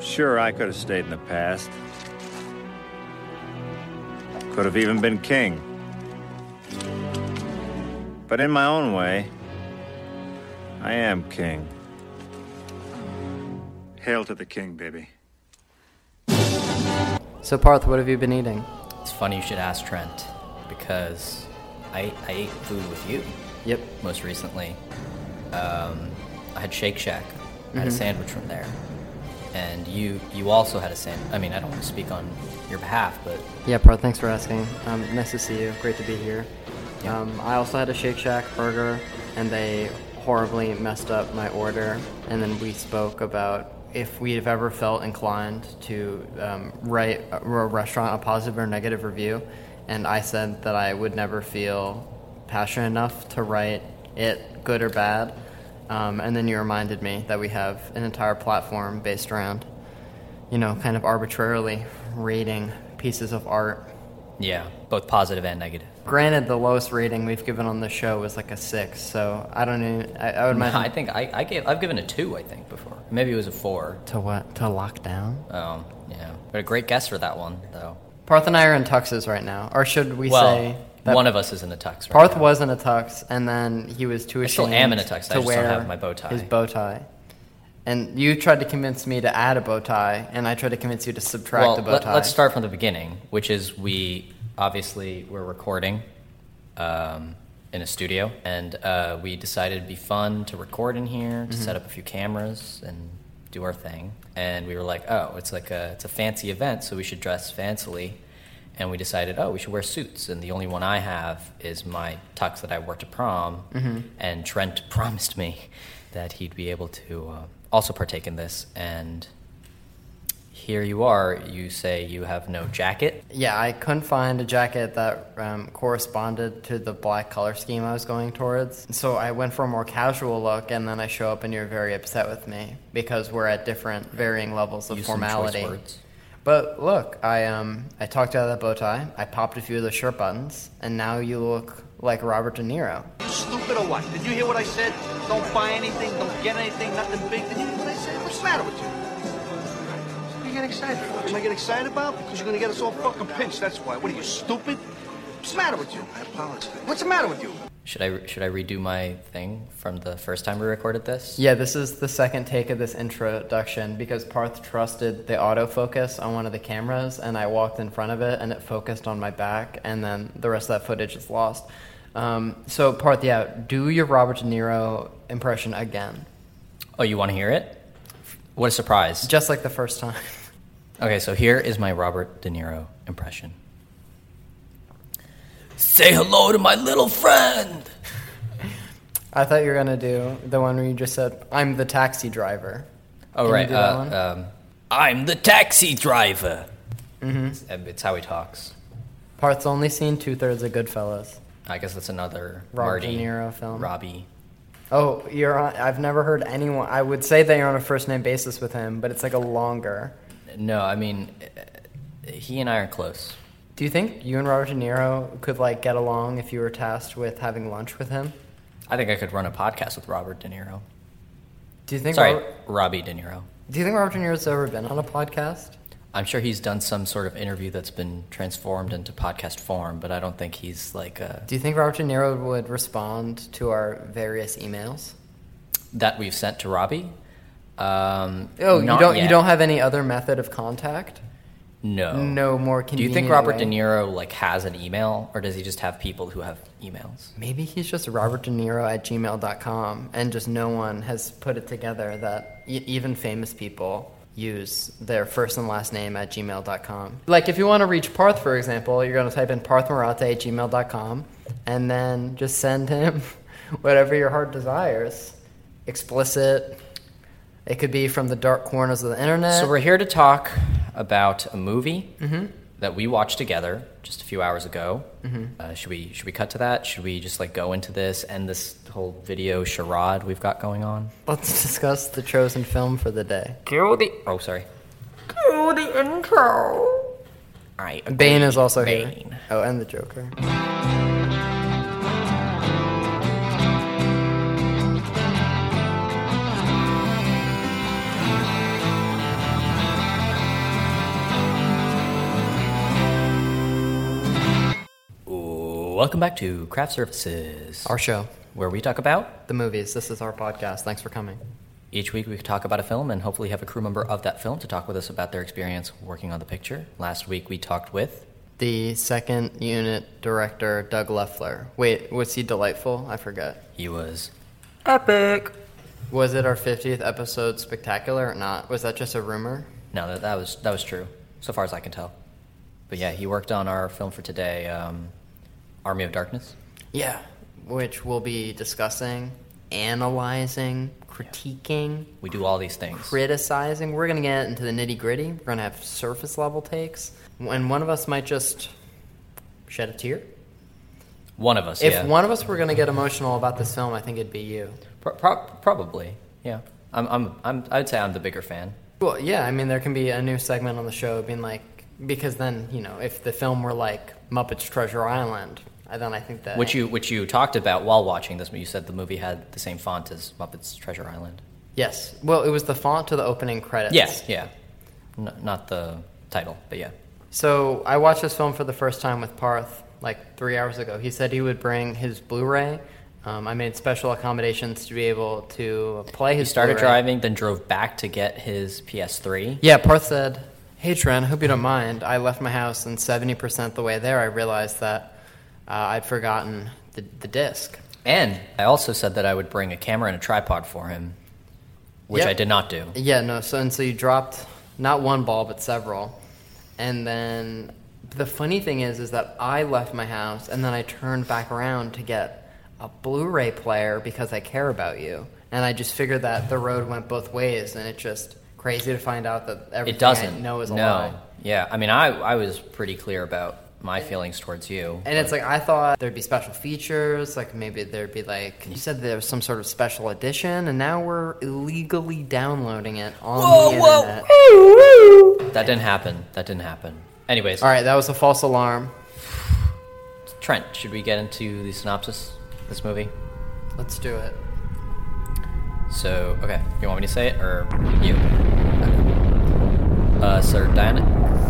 Sure, I could have stayed in the past. Could have even been king. But in my own way, I am king. Hail to the king, baby. So, Parth, what have you been eating? It's funny you should ask Trent because I, I ate food with you Yep. most recently. Um, I had Shake Shack. I had a sandwich from there, and you you also had a same. I mean, I don't want to speak on your behalf, but Yeah, Parth, thanks for asking. Um, nice to see you. Great to be here. Yeah. Um, I also had a Shake Shack burger, and they horribly messed up my order. And then we spoke about if we have ever felt inclined to um, write a, a restaurant a positive or negative review. And I said that I would never feel passionate enough to write it good or bad. Um, and then you reminded me that we have an entire platform based around, you know, kind of arbitrarily rating pieces of art. yeah, both positive and negative. Granted, the lowest rating we've given on the show was like a six, so I don't even. I, I would imagine I think I, I gave I've given a two. I think before maybe it was a four. to what to lock down. Um, yeah, but a great guess for that one though. Parth and I are in tuxes right now, or should we well, say that one of us is in a tux. Right Parth now. was in a tux, and then he was too I still am in a tux, I to just don't have my bow tie. his bow tie. And you tried to convince me to add a bow tie, and I tried to convince you to subtract well, the bow tie. Well, let, tie. us start from the beginning, which is we obviously were recording um, in a studio, and uh, we decided it'd be fun to record in here, Mm-hmm. to set up a few cameras and do our thing. And we were like, oh, it's like a it's a fancy event, so we should dress fancily. And we decided, oh, we should wear suits. And the only one I have is my tux that I wore to prom. Mm-hmm. And Trent promised me that he'd be able to uh, also partake in this. And here you are. You say you have no jacket. Yeah, I couldn't find a jacket that um, corresponded to the black color scheme I was going towards. So I went for a more casual look, and then I show up, and you're very upset with me because we're at different, varying levels of Use some choice formality. words. But look, I um, I talked out of that bow tie. I popped a few of the shirt buttons, and now you look like Robert De Niro. You stupid or what? Did you hear what I said? Don't buy anything, don't get anything, nothing big. Did you hear what I said? What's the matter with you? What are you getting excited about? What am I getting excited about? Because you're gonna get us all fucking pinched, that's why. What are you, stupid? What's the matter with you? I apologize. What's the matter with you? Should I should I redo my thing from the first time we recorded this? Yeah, this is the second take of this introduction because Parth trusted the autofocus on one of the cameras, and I walked in front of it, and it focused on my back, and then the rest of that footage is lost. Um, so, Parth, yeah, do your Robert De Niro impression again, Oh, you want to hear it? What a surprise! just like the first time. Okay, so here is my Robert De Niro impression. Say hello to my little friend. I thought you were gonna do the one where you just said, "I'm the taxi driver." Oh Can you right, do that uh, one? um, I'm the taxi driver. Mm-hmm. It's how he talks. Parth's only seen two thirds of Goodfellas. I guess that's another Robert Marty De Niro film. Robbie. Oh, you're on. I've never heard anyone. I would say that you're on a first name basis with him, but it's like a longer. No, I mean, uh, he and I are close. Do you think you and Robert De Niro could like get along if you were tasked with having lunch with him? I think I could run a podcast with Robert De Niro. Do you think? Sorry, Robert, Robbie De Niro. do you think Robert De Niro's ever been on a podcast? I'm sure he's done some sort of interview that's been transformed into podcast form, but I don't think he's like uh, Do you think Robert De Niro would respond to our various emails? that we've sent to Robbie. Um, Oh, you don't. You don't have any other method of contact? No. No more Do you think Robert way? De Niro like has an email, or does he just have people who have emails? Maybe he's just Robert De Niro at gmail.com and just no one has put it together that e- even famous people use their first and last name at gmail.com. Like if you want to reach Parth, for example, you're going to type in parthmarate at gmail.com and then just send him whatever your heart desires. Explicit. It could be from the dark corners of the internet. So we're here to talk about a movie that we watched together just a few hours ago. Uh, should we should we cut to that? Should we just like go into this and this whole video charade we've got going on? Let's discuss the chosen film for the day. Cue the oh sorry. Cue the intro. I Bane is also Bane. here. Oh, and the Joker. Welcome back to Craft Services, Our show, where we talk about the movies. This is our podcast. Thanks for coming. each week we talk about a film and hopefully have a crew member of that film to talk with us about their experience working on the picture. Last week we talked with The second unit director, Doug Lefler. Wait, was he delightful? I forget. he was Epic. Was it our 50th episode spectacular or not? Was that just a rumor? no that, that was that was true so far as I can tell. But yeah, he worked on our film for today, um, Army of Darkness. Yeah. Which we'll be discussing, analyzing, critiquing, We do all these things. criticizing. We're going to get into the nitty gritty. We're going to have surface level takes. And one of us might just shed a tear. One of us, If yeah. one of us were going to get emotional about this film, I think it'd be you. Pro- pro- probably, yeah. I'm, I'm, I'm, I'd say I'm the bigger fan. Well, yeah, I mean, there can be a new segment on the show being like, because then, you know, if the film were like Muppets Treasure Island, uh, then I think that. Which you, which you talked about while watching this. You said the movie had the same font as Muppets Treasure Island. Yes. Well, it was the font to the opening credits. Yes, yeah. N- not the title, but yeah. So I watched this film for the first time with Parth like three hours ago. He said he would bring his Blu-ray. Um, I made special accommodations to be able to play He started Blu-ray. driving, then drove back to get his PS3. Yeah, Parth said, "Hey Trent, I hope you don't mind. I left my house, and seventy percent the way there, I realized that uh, I'd forgotten the, the disc." And I also said that I would bring a camera and a tripod for him, which Yep. I did not do. Yeah, no. So and so you dropped not one ball but several, and then the funny thing is, is that I left my house and then I turned back around to get a Blu-ray player because I care about you, and I just figured that the road went both ways, and it's just crazy to find out that everything It doesn't. I know is a no. lie. Yeah, I mean, I, I was pretty clear about my feelings towards you. And it's like I thought there'd be special features, like maybe there'd be like you said there was some sort of special edition, and now we're illegally downloading it on the internet. That didn't happen. That didn't happen. Anyways, All right, that was a false alarm. Trent, should we get into the synopsis of this movie? Let's do it. So, okay, you want me to say it or you? Okay. Uh, sardonic.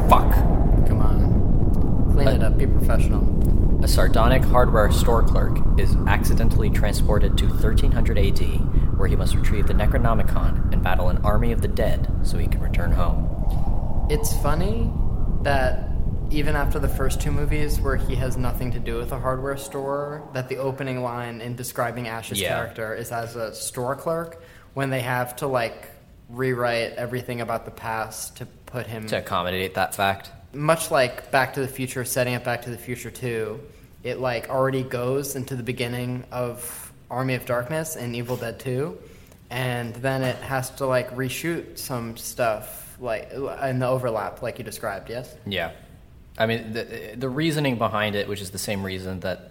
Fuck. Come clean it up. Be professional. A sardonic hardware store clerk is accidentally transported to 1300 AD, where he must retrieve the Necronomicon and battle an army of the dead so he can return home. It's funny that even after the first two movies, where he has nothing to do with a hardware store, that the opening line in describing Ash's Yeah. character is as a store clerk, when they have to like rewrite everything about the past to put him To accommodate that fact. Much like Back to the Future, setting up Back to the Future 2, it like already goes into the beginning of Army of Darkness and Evil Dead 2, and then it has to like reshoot some stuff like in the overlap, like you described. Yes. Yeah. I mean, the, the reasoning behind it, which is the same reason that,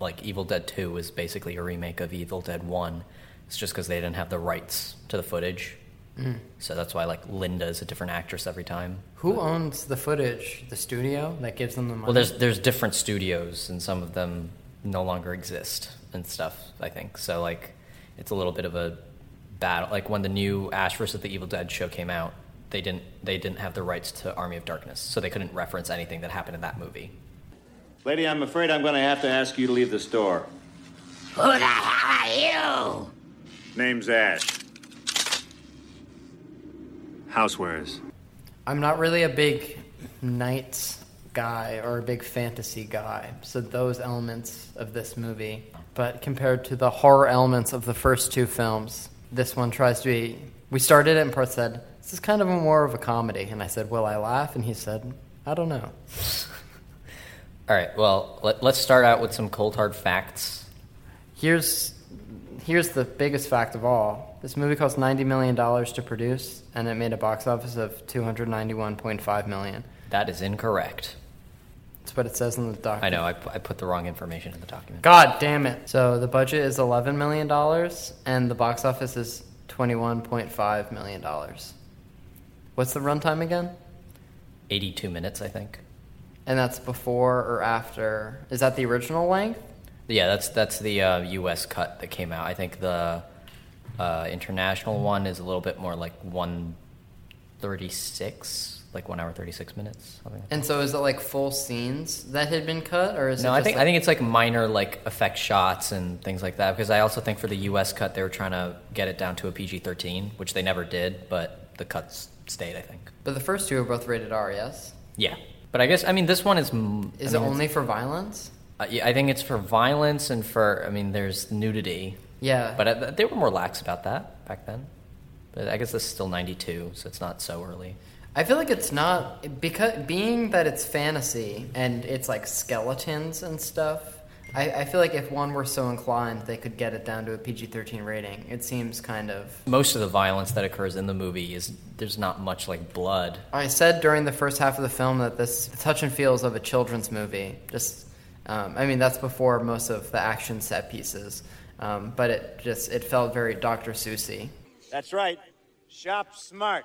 like, Evil Dead 2 is basically a remake of Evil Dead 1, it's just because they didn't have the rights to the footage. So that's why, like, Linda is a different actress every time. Who owns the footage? The studio that gives them the money. Well, there's there's different studios, and some of them no longer exist and stuff. I think so. Like, it's a little bit of a battle. Like when the new Ash vs. the Evil Dead show came out, they didn't they didn't have the rights to Army of Darkness, so they couldn't reference anything that happened in that movie. Lady, I'm afraid I'm going to have to ask you to leave the store. Who the hell are you? Name's Ash. Housewares. I'm not really a big knights guy or a big fantasy guy, so those elements of this movie. But compared to the horror elements of the first two films, this one tries to be. We started it, and Parth said, "This is kind of a more of a comedy," and I said, "Will I laugh?" And he said, "I don't know." All right. Well, let, let's start out with some cold hard facts. Here's here's the biggest fact of all. This movie cost ninety million dollars to produce, and it made a box office of 291.5 million. That is incorrect. That's what it says in the document. I know. I, pu- I put the wrong information in the document. God damn it. So the budget is $11 million and the box office is $21.5 million. What's the runtime again? 82 minutes, I think. And that's before or after. Is that the original length? Yeah, that's that's the uh, U.S. cut that came out. I think the uh, international one is a little bit more like 136, like one hour thirty six minutes. Something like that. And so is it like full scenes that had been cut, or is No, it? I think like- I think it's like minor like effect shots and things like that. Because I also think for the U.S. cut, they were trying to get it down to a PG thirteen, which they never did, but the cuts stayed. I think. But the first two are both rated R, yes. Yeah, but I guess I mean this one is. Is I it only for violence? Uh, yeah, I think it's for violence and for I mean there's nudity, Yeah. but uh, they were more lax about that back then. But I guess this is still '92, so it's not so early. I feel like it's not because being that it's fantasy and it's like skeletons and stuff. I, I feel like if one were so inclined, they could get it down to a PG-13 rating. It seems kind of. Most of the violence that occurs in the movie is there's not much like blood. I said during the first half of the film that this the touch and feels of a children's movie. Just, um, I mean, that's before most of the action set pieces, um, but it just it felt very Dr. Seussy. That's right. Shop smart.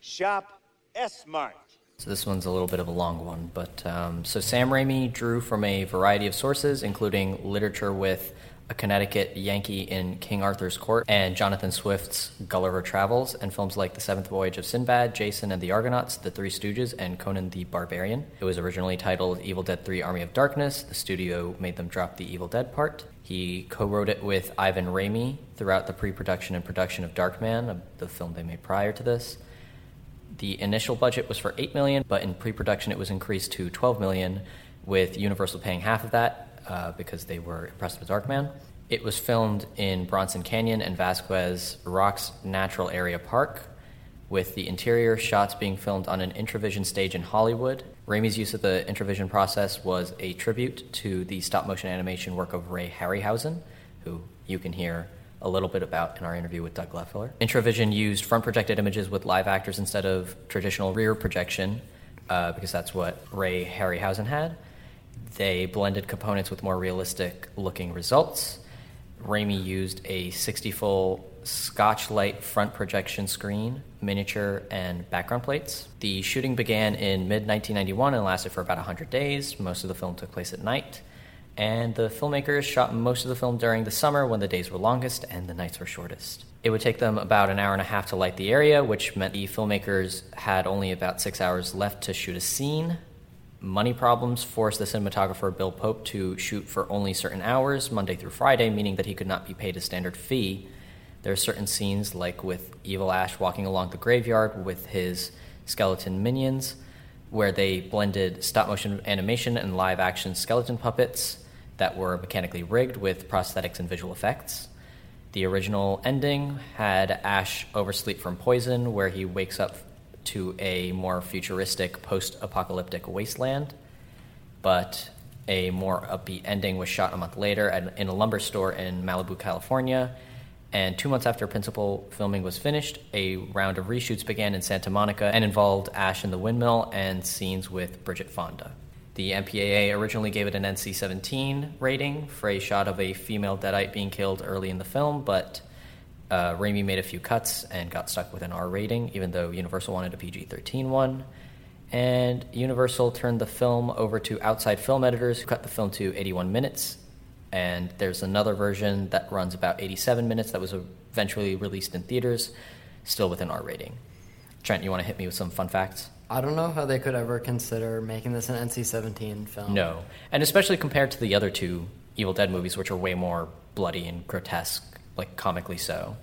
Shop S-smart. So this one's a little bit of a long one, but um, so Sam Raimi drew from a variety of sources, including literature with a Connecticut Yankee in King Arthur's Court and Jonathan Swift's Gulliver Travels, and films like The Seventh Voyage of Sinbad, Jason and the Argonauts, The Three Stooges, and Conan the Barbarian. It was originally titled Evil Dead 3 Army of Darkness. The studio made them drop the Evil Dead part. He co wrote it with Ivan Raimi throughout the pre production and production of Darkman, the film they made prior to this. The initial budget was for 8 million, but in pre-production it was increased to 12 million, with Universal paying half of that uh, because they were impressed with Darkman. It was filmed in Bronson Canyon and Vasquez Rocks Natural Area Park, with the interior shots being filmed on an Introvision stage in Hollywood. Raimi's use of the Introvision process was a tribute to the stop-motion animation work of Ray Harryhausen, who you can hear a little bit about in our interview with Doug Lefler. Introvision used front projected images with live actors instead of traditional rear projection, uh, because that's what Ray Harryhausen had. They blended components with more realistic looking results. Raimi used a 60 full Scotchlite front projection screen, miniature, and background plates. The shooting began in mid 1991 and lasted for about 100 days. Most of the film took place at night. And the filmmakers shot most of the film during the summer when the days were longest and the nights were shortest. It would take them about an hour and a half to light the area, which meant the filmmakers had only about six hours left to shoot a scene. Money problems forced the cinematographer Bill Pope to shoot for only certain hours, Monday through Friday, meaning that he could not be paid a standard fee. There are certain scenes, like with Evil Ash walking along the graveyard with his skeleton minions, where they blended stop motion animation and live action skeleton puppets that were mechanically rigged with prosthetics and visual effects. The original ending had Ash oversleep from poison, where he wakes up to a more futuristic post apocalyptic wasteland. But a more upbeat ending was shot a month later at, in a lumber store in Malibu, California. And two months after principal filming was finished, a round of reshoots began in Santa Monica and involved Ash in the windmill and scenes with Bridget Fonda. The MPAA originally gave it an NC 17 rating for a shot of a female deadite being killed early in the film, but uh, Raimi made a few cuts and got stuck with an R rating, even though Universal wanted a PG 13 one. And Universal turned the film over to outside film editors who cut the film to 81 minutes. And there's another version that runs about 87 minutes that was eventually released in theaters, still with an R rating. Trent, you want to hit me with some fun facts? I don't know how they could ever consider making this an NC-17 film. No. And especially compared to the other two Evil Dead movies, which are way more bloody and grotesque, like comically so.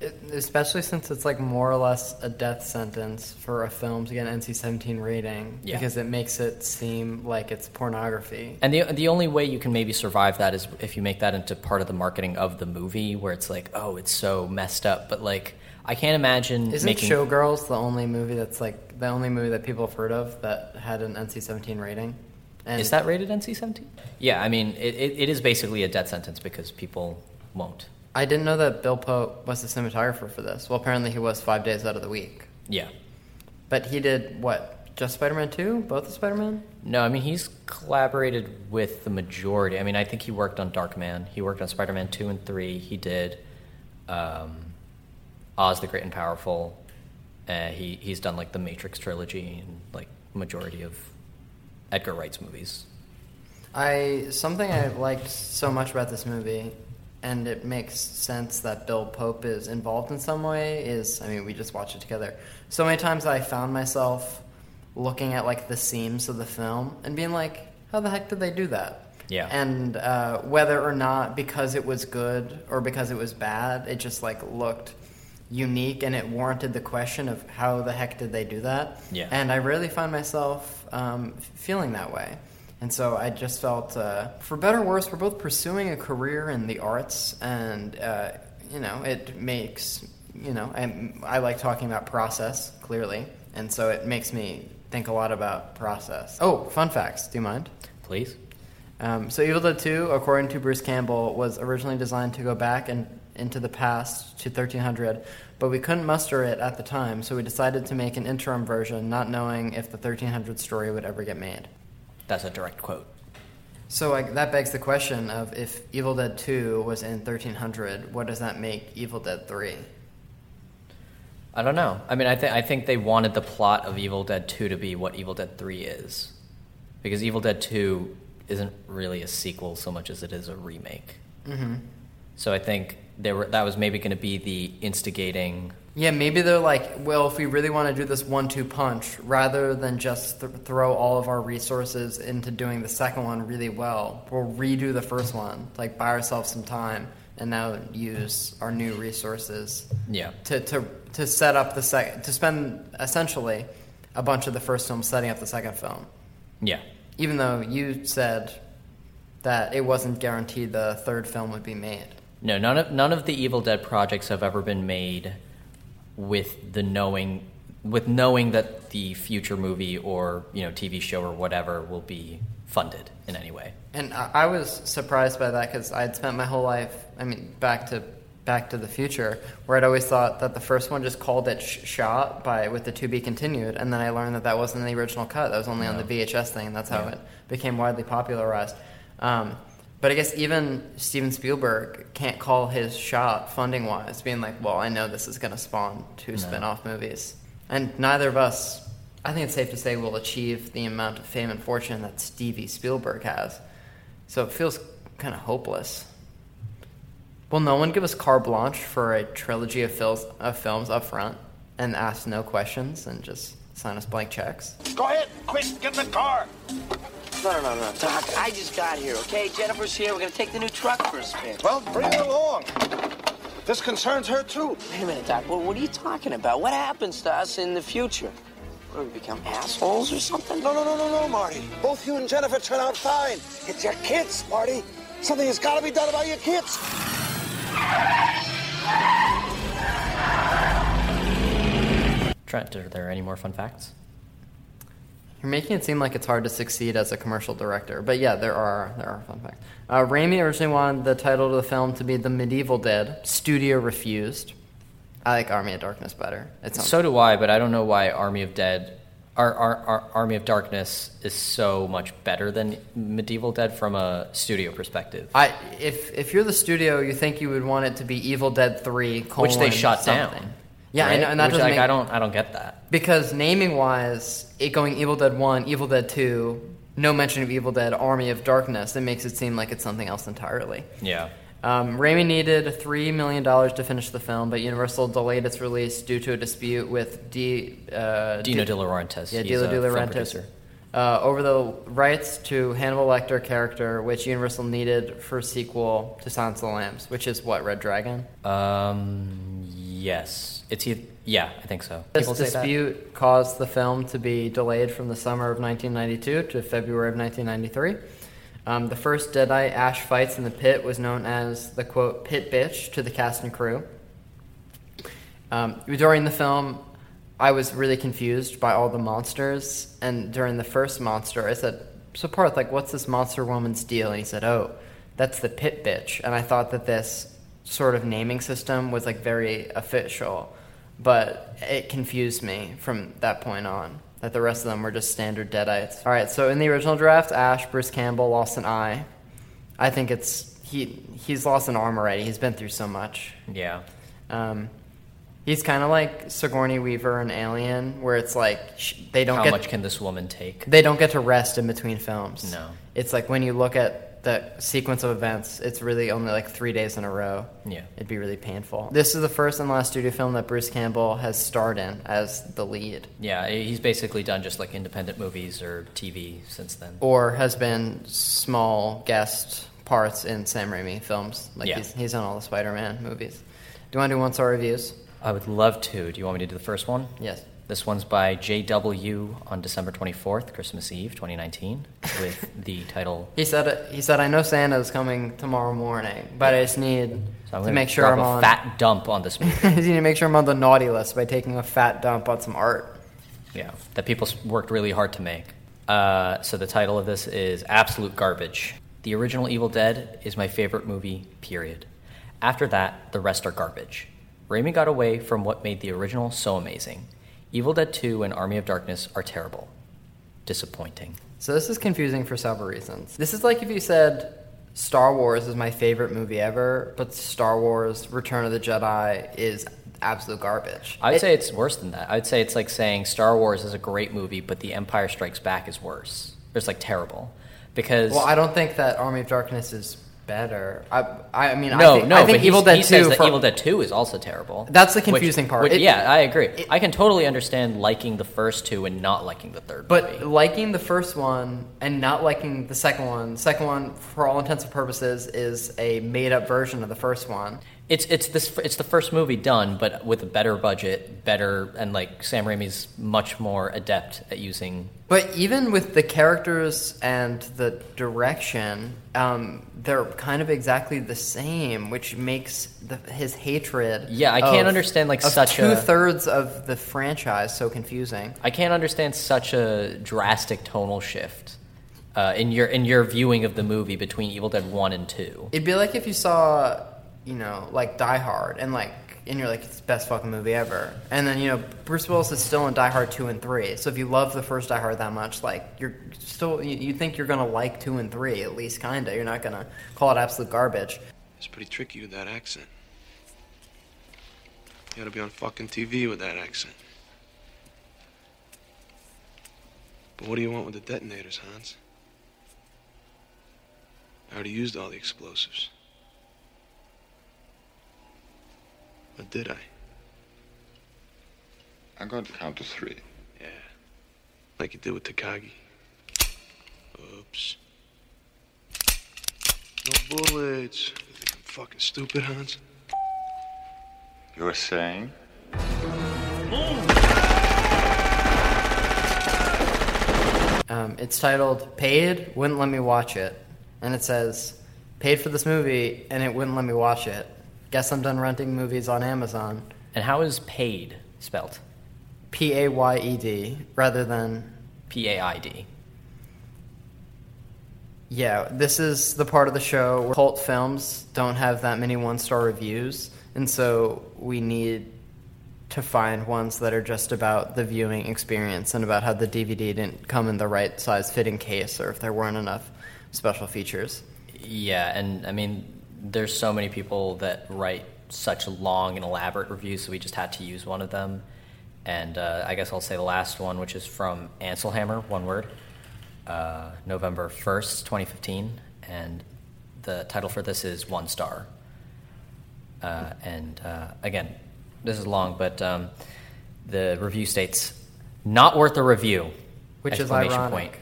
It- especially since it's like more or less a death sentence for a film to get an NC-17 rating Yeah. because it makes it seem like it's pornography. And the the only way you can maybe survive that is if you make that into part of the marketing of the movie, where it's like, oh, it's so messed up. But like, I can't imagine Isn't making. Showgirls the only movie that's like the only movie that people have heard of that had an NC-17 rating? And is that rated NC-17? Yeah, I mean, it, it, it is basically a death sentence because people won't. I didn't know that Bill Pope was the cinematographer for this. Well, apparently he was five days out of the week. Yeah. But he did what? Just Spider-Man 2? Both of Spider-Man? No, I mean he's collaborated with the majority. I mean, I think he worked on Dark Man. He worked on Spider-Man two and three. He did um, Oz the Great and Powerful. Uh, he he's done like the Matrix trilogy and like majority of Edgar Wright's movies. I something I liked so much about this movie, and it makes sense that Bill Pope is involved in some way. Is I mean, we just watched it together. So many times I found myself looking at like the seams of the film and being like, "How the heck did they do that?" Yeah. And uh, whether or not because it was good or because it was bad, it just like looked unique and it warranted the question of how the heck did they do that? Yeah. And I really find myself um, feeling that way. And so I just felt, uh, for better or worse, we're both pursuing a career in the arts, and uh, you know, it makes you know, I, I like talking about process clearly, and so it makes me think a lot about process. Oh, fun facts. Do you mind? Please. Um, so Evil Dead 2, according to Bruce Campbell, was originally designed to go back and into the past to 1300, but we couldn't muster it at the time, so we decided to make an interim version, not knowing if the 1300 story would ever get made. That's a direct quote. So like, that begs the question of if Evil Dead 2 was in 1300, what does that make Evil Dead 3? I don't know. I mean, I think I think they wanted the plot of Evil Dead 2 to be what Evil Dead 3 is, because Evil Dead 2 isn't really a sequel so much as it is a remake. Mm-hmm. So I think they were that was maybe going to be the instigating. Yeah, maybe they're like, well, if we really want to do this one-two punch, rather than just th- throw all of our resources into doing the second one really well, we'll redo the first one, like buy ourselves some time, and now use our new resources Yeah. to to to set up the second, to spend essentially a bunch of the first film setting up the second film. Yeah. Even though you said that it wasn't guaranteed the third film would be made. No, none of none of the Evil Dead projects have ever been made with the knowing with knowing that the future movie or you know TV show or whatever will be funded in any way. And I was surprised by that because I had spent my whole life, I mean, back to Back to the Future, where I'd always thought that the first one just called it sh- shot by with the to be continued, and then I learned that that wasn't the original cut. That was only on the VHS thing. and That's how Yeah. it became widely popularized. Um, but I guess even Steven Spielberg can't call his shot funding wise, being like, well, I know this is going to spawn two spin off movies. And neither of us, I think it's safe to say, will achieve the amount of fame and fortune that Stevie Spielberg has. So it feels kind of hopeless. Will no one give us carte blanche for a trilogy of, fils- of films up front and ask no questions and just sign us blank checks? Go ahead, quick, get in the car. No, no, no, no, Doc. I just got here, okay? Jennifer's here. We're gonna take the new truck for a spin. Well, bring her along. This concerns her too. Wait a minute, Doc. What, what are you talking about? What happens to us in the future? What, do we become assholes or something? No, no, no, no, no, Marty. Both you and Jennifer turn out fine. It's your kids, Marty. Something has got to be done about your kids. Trent, are there any more fun facts? You're making it seem like it's hard to succeed as a commercial director, but yeah, there are there are fun facts. Uh, Raimi originally wanted the title of the film to be The Medieval Dead. Studio refused. I like Army of Darkness better. It sounds So do I, but I don't know why Army of Dead, our, our, our Army of Darkness is so much better than Medieval Dead from a studio perspective, I if if you're the studio, you think you would want it to be Evil Dead Three, which they shot something. down. Yeah, I right? know, and that which, doesn't like, make, I don't, I don't get that. because naming wise, it going Evil Dead One, Evil Dead Two, no mention of Evil Dead, Army of Darkness. It makes it seem like it's something else entirely. Yeah. Um, Raimi needed three million dollars to finish the film, but Universal delayed its release due to a dispute with D, uh, Dino De Laurentiis. Yeah, Dino De Laurentiis. Uh, over the rights to Hannibal Lecter character, which Universal needed for sequel to Silence of the Lambs, which is what Red Dragon. Um, yes, it's eith- yeah, I think so. This People say that. dispute caused the film to be delayed from the summer of 1992 to February of 1993. Um, the first deadite Ash fights in the pit was known as the quote pit bitch to the cast and crew. Um, during the film, I was really confused by all the monsters, and during the first monster, I said, "So Parth, like, what's this monster woman's deal?" And he said, "Oh, that's the pit bitch." And I thought that this sort of naming system was like very official, but it confused me from that point on. That the rest of them were just standard deadites. All right, so in the original draft, Ash Bruce Campbell lost an eye. I think it's he he's lost an arm already. He's been through so much. Yeah. Um, he's kind of like Sigourney Weaver and Alien, where it's like sh- they don't How get much can this woman take? they don't get to rest in between films. No. it's like when you look at the sequence of events, it's really only like three days in a row. Yeah. It'd be really painful. This is the first and last studio film that Bruce Campbell has starred in as the lead, Yeah, he's basically done just like independent movies or TV since then. or has been small guest parts in Sam Raimi films. Like Yeah. he's, he's on all the Spider-Man movies. Do you want to do one star reviews? I would love to. Do you want me to do the first one? Yes. This one's by J.W. on December 24th, Christmas Eve, 2019, with the title. He said he said I know Santa's coming tomorrow morning, but I just need So to make sure drop I'm a on fat dump on this movie. I need to make sure I'm on the naughty list by taking a fat dump on some art. yeah, that people worked really hard to make. Uh, so the title of this is Absolute Garbage. The original Evil Dead is my favorite movie, period. After that, the rest are garbage. Raimi got away from what made the original so amazing. Evil Dead 2 and Army of Darkness are terrible. Disappointing. So this is confusing for several reasons. This is like if you said Star Wars is my favorite movie ever, but Star Wars Return of the Jedi is absolute garbage. I'd It- say it's worse than that. I'd say it's like saying Star Wars is a great movie, but The Empire Strikes Back is worse. It's like terrible. Because Well, I don't think that Army of Darkness is better. I I mean no, I think, no, I think but Evil Dead he 2 says that for- Evil Dead 2 is also terrible. That's the Which- confusing part. which- It- yeah, I agree. it- I can totally understand liking the first two and not liking the third But movie. liking the first one and not liking the second one, the second one, for all intents and purposes, is a made up version of the first one. It's it's this it's the first movie done, but with a better budget, better and like Sam Raimi's much more adept at using. But even with the characters and the direction, um, they're kind of exactly the same, which makes the, his hatred. Yeah, I can't of- understand, like, such two thirds of the franchise so confusing. I can't understand such a drastic tonal shift uh, in your in your viewing of the movie between Evil Dead One and Two. It'd be like if you saw, you know, like Die Hard, and like, and you're like, it's the best fucking movie ever. And then you know, Bruce Willis is still in Die Hard two and three. So if you love the first Die Hard that much, like, you're still, you, you think you're gonna like two and three at least, kinda. You're not gonna call it absolute garbage. It's pretty tricky with that accent. You gotta be on fucking TV with that accent. But what do you want with the detonators, Hans? I already used all the explosives. Or did I? I'm going to count to three. Yeah. Like you did with Takagi. Oops. No bullets. You think I'm fucking stupid, Hans? You were saying? Um, it's titled "Paid Wouldn't Let Me Watch It," and it says, "Paid for this movie and it wouldn't let me watch it." Guess I'm done renting movies on Amazon. And how is paid spelt? P A Y E D rather than P A I D. Yeah, this is the part of the show where cult films don't have that many one star reviews, and so we need to find ones that are just about the viewing experience and about how the DVD didn't come in the right size fitting case or if there weren't enough special features. Yeah, and I mean, there's so many people that write such long and elaborate reviews, so we just had to use one of them. And uh, I guess I'll say the last one, which is from Anselhammer, one word, uh, November 1st, 2015. And the title for this is One Star. Uh, and uh, again, this is long, but um, the review states, not worth a review. Which is ironic. point.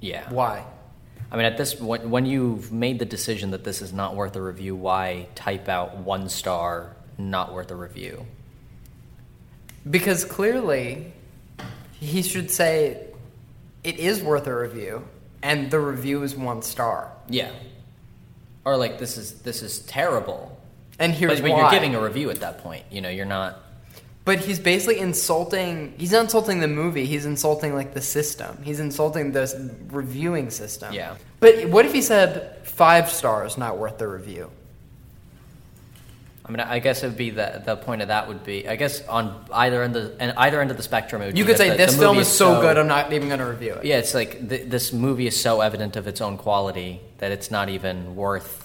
Yeah. Why? I mean, at this when, when you've made the decision that this is not worth a review, why type out one star, not worth a review? Because clearly, he should say it is worth a review, and the review is one star. Yeah. Or like this is this is terrible. And here's but, but why. you're giving a review at that point. You know, you're not. But he's basically insulting. He's not insulting the movie. He's insulting like the system. He's insulting the reviewing system. Yeah. But what if he said five stars, not worth the review? I mean, I guess it would be the the point of that would be. I guess on either end of and either end of the spectrum, it would You could say the- this the film is so good, I'm not even going to review it. Yeah, it's like th- this movie is so evident of its own quality that it's not even worth.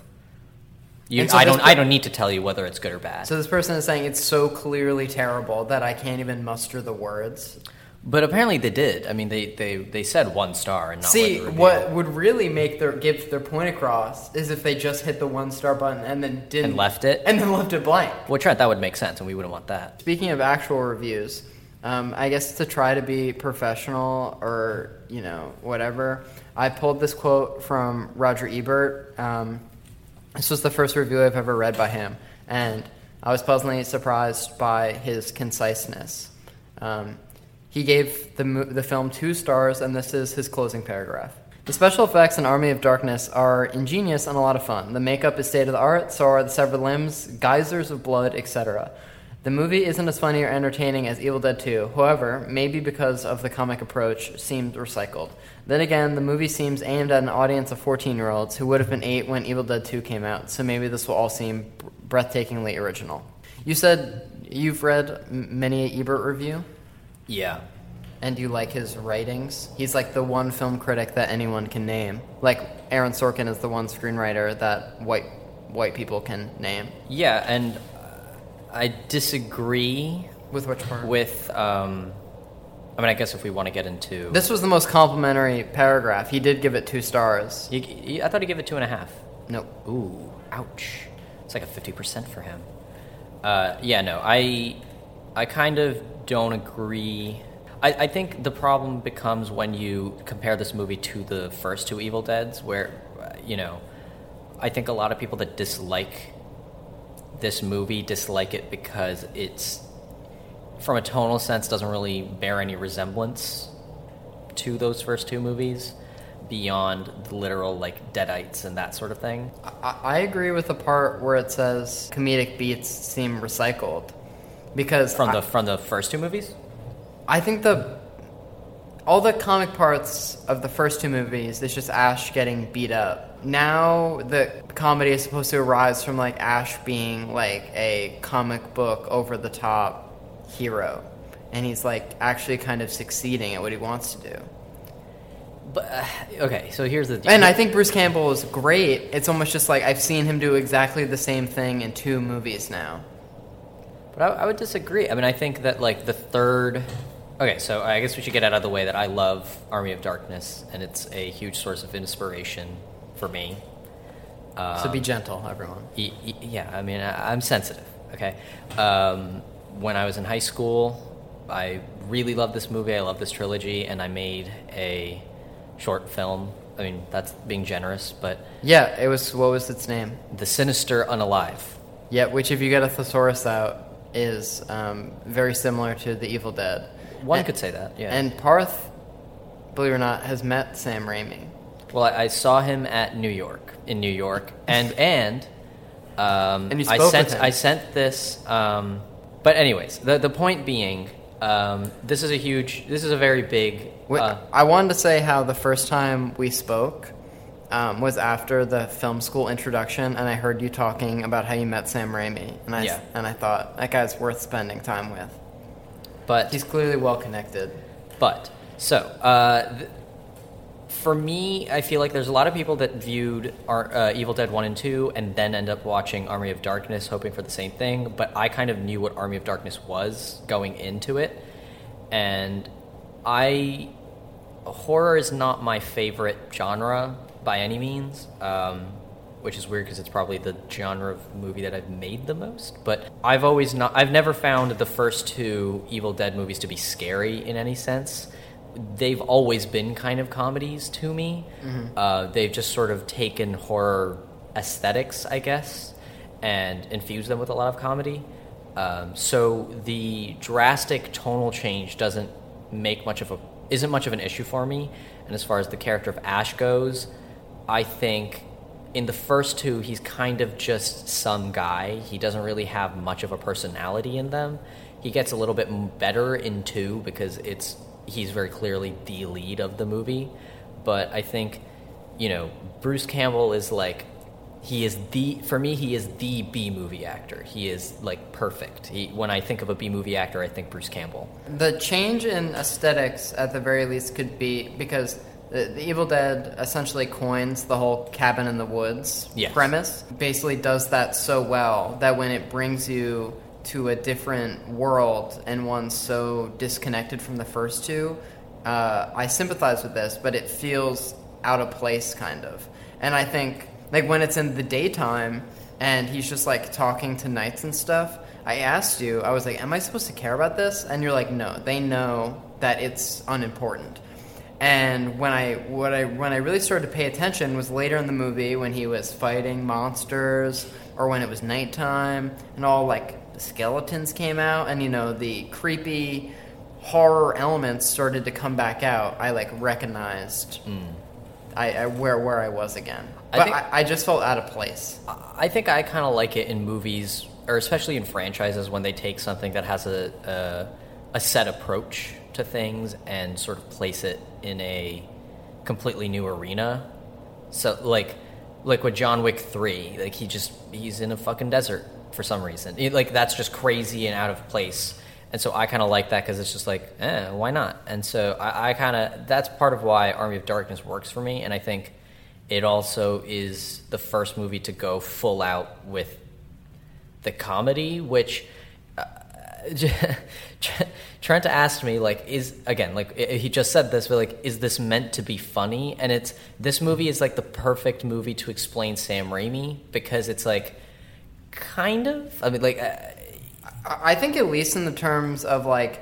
You, so I don't. per- I don't need to tell you whether it's good or bad. So this person is saying it's so clearly terrible that I can't even muster the words. But apparently they did. I mean, they, they, they said one star and not See, like the review. what would really make their give their point across is if they just hit the one star button and then didn't And left it? and then left it blank. Well, Trent, that would make sense, and we wouldn't want that. Speaking of actual reviews, um, I guess to try to be professional or you know whatever, I pulled this quote from Roger Ebert. Um, this was the first review I've ever read by him, and I was pleasantly surprised by his conciseness. Um, he gave the, the film two stars, and this is his closing paragraph. The special effects in Army of Darkness are ingenious and a lot of fun. The makeup is state of the art, so are the severed limbs, geysers of blood, etc. The movie isn't as funny or entertaining as Evil Dead 2, however, maybe because of the comic approach, seemed recycled. Then again, the movie seems aimed at an audience of 14 year olds who would have been 8 when Evil Dead 2 came out, so maybe this will all seem breathtakingly original. You said you've read many a Ebert review? Yeah. And you like his writings? He's like the one film critic that anyone can name. Like Aaron Sorkin is the one screenwriter that white white people can name. Yeah, and I disagree With which part? with. Um, I mean, I guess if we want to get into This was the most complimentary paragraph. He did give it two stars. You- you- I thought he gave it two and a half. Nope. Ooh, ouch! It's like a fifty percent for him. Uh, yeah, no, I, I kind of don't agree. I, I think the problem becomes when you compare this movie to the first two Evil Deads, where, uh, you know, I think a lot of people that dislike this movie dislike it because it's, from a tonal sense, doesn't really bear any resemblance to those first two movies beyond the literal like deadites and that sort of thing. I, I agree with the part where it says comedic beats seem recycled, because From I- the from the first two movies? I think the all the comic parts of the first two movies is just Ash getting beat up. Now the comedy is supposed to arise from like Ash being like a comic book over the top hero, and he's like actually kind of succeeding at what he wants to do. But uh, okay, so here's the deal. And I think Bruce Campbell is great. It's almost just like I've seen him do exactly the same thing in two movies now. But I, I would disagree. I mean, I think that like the third. Okay, so I guess we should get out of the way that I love Army of Darkness, and it's a huge source of inspiration for me. So be gentle, everyone. Y- y- yeah, I mean, I, I'm sensitive. Okay. Um, when I was in high school, I really loved this movie. I loved this trilogy, and I made a short film. I mean, that's being generous, but Yeah, it was. What was its name? The Sinister Unalive. Yeah, which if you get a thesaurus out is um, very similar to the Evil Dead. One And- could say that, yeah. And Parth, believe it or not, has met Sam Raimi. Well, I, I saw him at New York, in New York, and and um, And you I sent with him. I sent this. Um, but anyways, the the point being, um, this is a huge, this is a very big. Wait, uh, I wanted to say how the first time we spoke um, was after the film school introduction, and I heard you talking about how you met Sam Raimi, and I Yeah. and I thought that guy's worth spending time with. but He's clearly well connected. But so uh, th- for me, I feel like there's a lot of people that viewed uh, Evil Dead One and Two, and then end up watching Army of Darkness, hoping for the same thing. But I kind of knew what Army of Darkness was going into it, and I horror is not my favorite genre by any means. Um, which is weird because it's probably the genre of movie that I've made the most. But I've always not, I've never found the first two Evil Dead movies to be scary in any sense. They've always been kind of comedies to me. Uh, they've just sort of taken horror aesthetics, I guess, and infused them with a lot of comedy. Um, so the drastic tonal change doesn't make much of a isn't much of an issue for me. And as far as the character of Ash goes, I think in the first two, he's kind of just some guy. He doesn't really have much of a personality in them. He gets a little bit better in two because it's he's very clearly the lead of the movie. But I think, you know, Bruce Campbell is like he is the for me he is the B movie actor. He is like perfect. He, when I think of a B movie actor, I think Bruce Campbell. The change in aesthetics, at the very least, could be because the, the Evil Dead essentially coins the whole cabin in the woods Yes. premise. Basically, does that so well that when it brings you to a different world and one so disconnected from the first two, uh, I sympathize with this, but it feels out of place, kind of. And I think, like, when it's in the daytime and he's just like talking to knights and stuff, I asked you, I was like, Am I supposed to care about this? And you're like, No, they know that it's unimportant. And when I what I when I really started to pay attention was later in the movie when he was fighting monsters or when it was nighttime and all like the skeletons came out and you know the creepy horror elements started to come back out. I like recognized hmm. I, I where where I was again. I But think- I, I just felt out of place. I think I kind of like it in movies, or especially in franchises, when they take something that has a, a a set approach to things and sort of place it in a completely new arena. So, like, like with John Wick three, like he just he's in a fucking desert for some reason. It- like that's just crazy and out of place. And so I kind of like that because it's just like, eh, why not? And so I, I kind of that's part of why Army of Darkness works for me. And I think it also is the first movie to go full out with the comedy, which uh, Trent asked me like, is again like he just said this, but like, is this meant to be funny? And it's this movie is like the perfect movie to explain Sam Raimi because it's like kind of. I mean, like, uh, I I think at least in the terms of like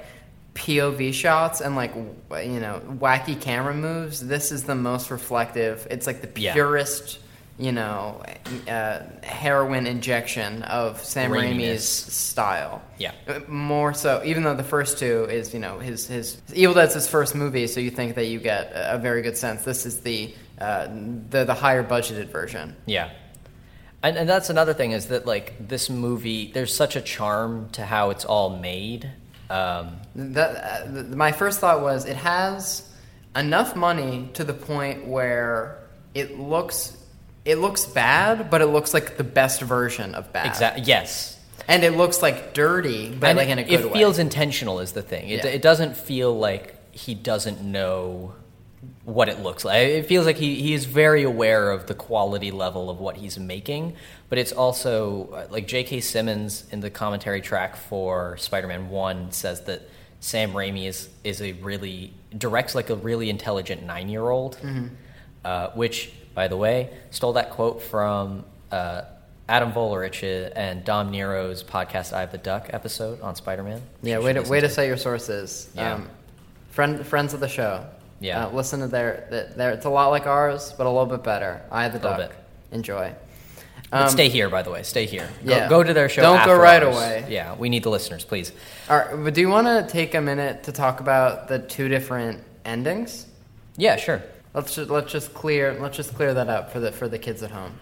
POV shots and like you know wacky camera moves, this is the most reflective. It's like the Yeah. purest, you know, uh, heroin injection of Sam Raiminess. Raimi's style. Yeah. Uh, more so. Even though the first two is you know his his Evil Dead's his first movie, so you think that you get a a very good sense. This is the uh, the the higher budgeted version. Yeah. And, and that's another thing is that like this movie, there's such a charm to how it's all made. Um, That uh, th- my first thought was it has enough money to the point where it looks it looks bad, but it looks like the best version of bad. exactly. Yes. And it looks like dirty, but and like in a it, good it way. feels intentional is the thing. It, Yeah. it doesn't feel like he doesn't know what it looks like. It feels like he, he is very aware of the quality level of what he's making, but it's also uh, like J.K. Simmons in the commentary track for Spider-Man One says that Sam Raimi is is a really directs like a really intelligent nine year old, Mhm. uh, which by the way stole that quote from. Uh, Adam Volerich and Dom Nero's podcast "I Have the Duck" episode on Spider-Man. yeah, way to way to set your sources. Yeah. Um, friend friends of the show. Yeah. Uh, listen to their, their their it's a lot like ours, but a little bit better. I the duck. bit. Enjoy. Um, stay here, by the way. Stay here. Go, yeah. go to their show. Don't go right ours. away. Yeah, we need the listeners, please. All right, but do you want to take a minute to talk about the two different endings? Yeah, sure. Let's just, let's just clear let's just clear that up for the for the kids at home.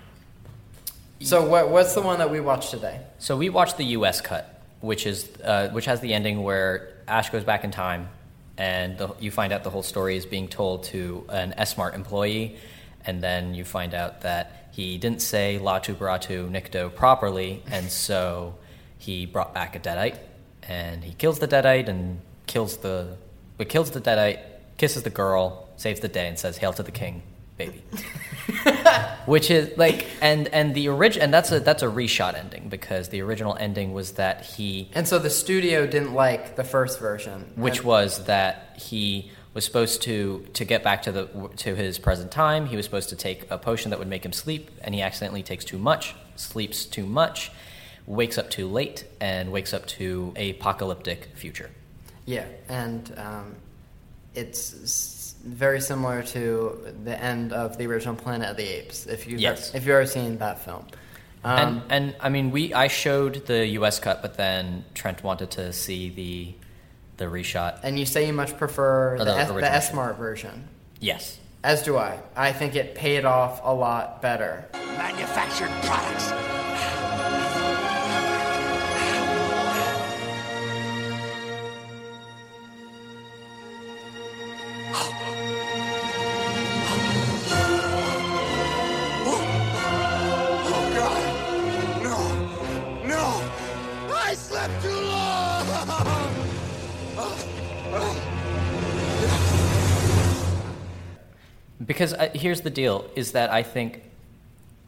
So what what's the one that we watched today? So we watched the U.S. cut, which is uh, which has the ending where Ash goes back in time, and the, you find out the whole story is being told to an S-Mart employee, and then you find out that he didn't say Klaatu Barada Nikto properly, and so he brought back a deadite, and he kills the deadite and kills the but kills the deadite, kisses the girl, saves the day, and says "Hail to the king, baby." which is like and and the original and that's a that's a reshot ending because the original ending was that he And so the studio didn't like the first version, which And- was that he was supposed to to get back to the to his present time. He was supposed to take a potion that would make him sleep and he accidentally takes too much sleeps too much wakes up too late and wakes up to a apocalyptic future. Yeah, and um, it's very similar to the end of the original Planet of the Apes. If you Yes. if you've ever seen that film, um, and and I mean we I showed the US cut but then Trent wanted to see the the reshot and you say you much prefer the, the S- the. S Smart version. yes As do I. I think it paid off a lot better. Manufactured products. Because uh, here's the deal: is that I think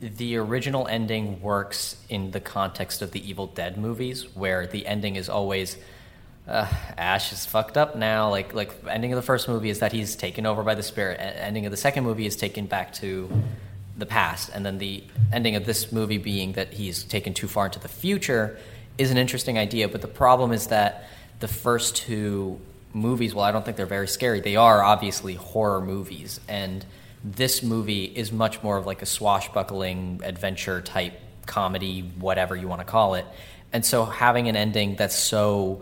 the original ending works in the context of the Evil Dead movies, where the ending is always uh, Ash is fucked up now. Like like ending of the first movie is that he's taken over by the spirit. Ending of the second movie is taken back to the past, and then the ending of this movie being that he's taken too far into the future is an interesting idea. But the problem is that the first two movies, well, I don't think they're very scary. They are obviously horror movies, and this movie is much more of like a swashbuckling adventure type comedy, whatever you want to call it. And so having an ending that's so,